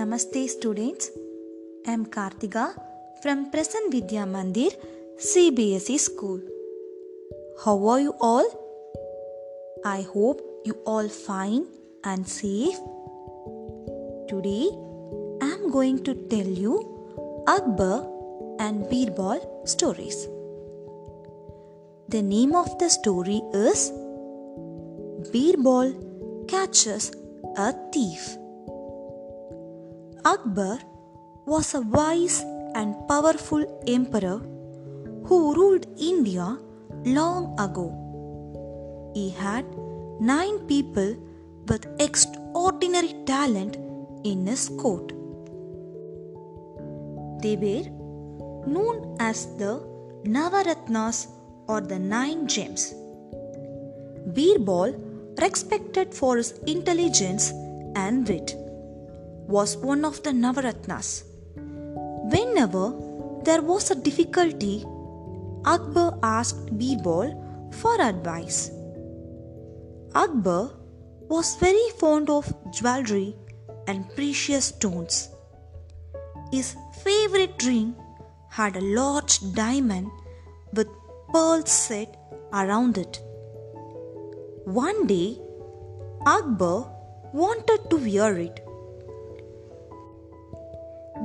Namaste students. I am Kartika from Prasan Vidya Mandir CBSE school. How are you all? I hope you all fine and safe. Today I am going to tell you Akbar and Birbal stories. The name of the story is Birbal catches a thief. Akbar was a wise and powerful emperor who ruled India long ago. He had nine people with extraordinary talent in his court. They were known as the Navaratnas or the Nine Gems. Birbal, respected for his intelligence and wit, was one of the Navaratnas. Whenever there was a difficulty, Akbar asked Birbal for advice. Akbar was very fond of jewelry and precious stones. His favorite ring had a large diamond with pearls set around it. One day, Akbar wanted to wear it.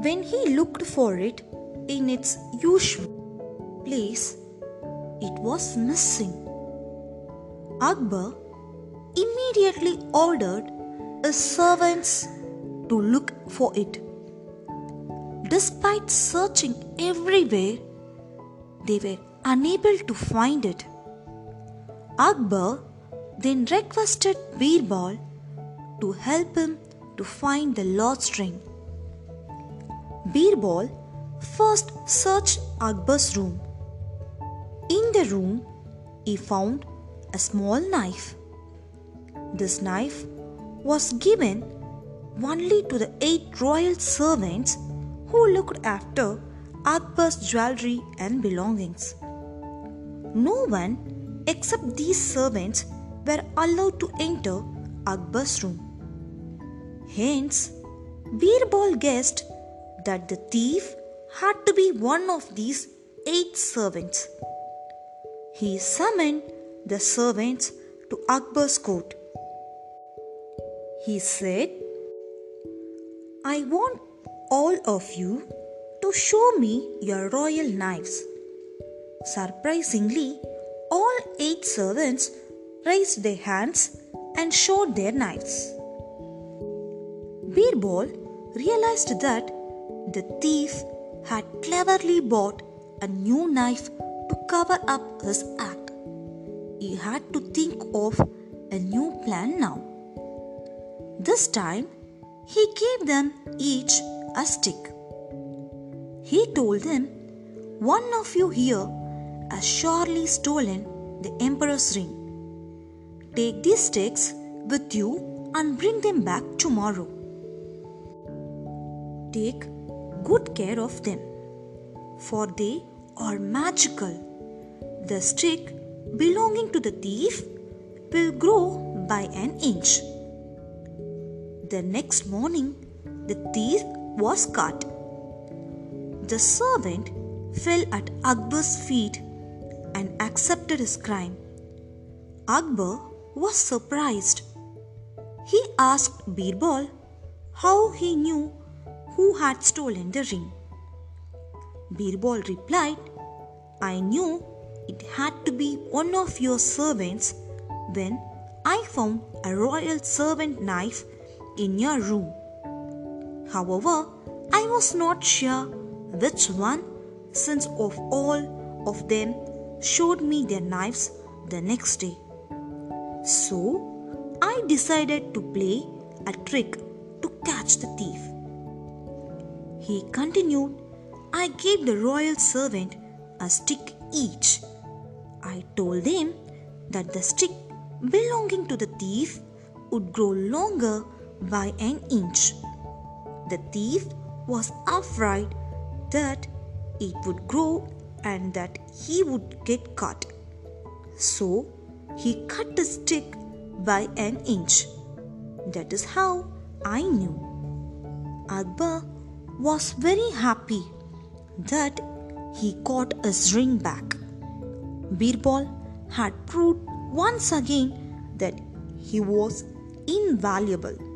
When he looked for it in its usual place, it was missing. Akbar immediately ordered his servants to look for it. Despite searching everywhere, they were unable to find it. Akbar then requested Birbal to help him to find the lost ring. Birbal first searched Akbar's room. In the room, he found a small knife. This knife was given only to the eight royal servants who looked after Akbar's jewelry and belongings. No one except these servants were allowed to enter Akbar's room. Hence, Birbal guessed that the thief had to be one of these eight servants. He summoned the servants to Akbar's court. He said, I want all of you to show me your royal knives. Surprisingly, all eight servants raised their hands and showed their knives. Birbal realized that the thief had cleverly bought a new knife to cover up his act. He had to think of a new plan now. This time, he gave them each a stick. He told them, One of you here has surely stolen the emperor's ring. Take these sticks with you and bring them back tomorrow. Take good care of them, for they are magical. The stick belonging to the thief will grow by an inch. The next morning, the thief was caught. The servant fell at Akbar's feet and accepted his crime. Akbar was surprised. He asked Birbal how he knew who had stolen the ring. Birbal replied, I knew it had to be one of your servants when I found a royal servant knife in your room. However, I was not sure which one, since of all of them showed me their knives the next day. So, I decided to play a trick to catch the thief. He continued, I gave the royal servant a stick each. I told them that the stick belonging to the thief would grow longer by an inch. The thief was afraid that it would grow and that he would get caught. So he cut the stick by an inch. That is how I knew. Akbar was very happy that he got his ring back. Birbal had proved once again that he was invaluable.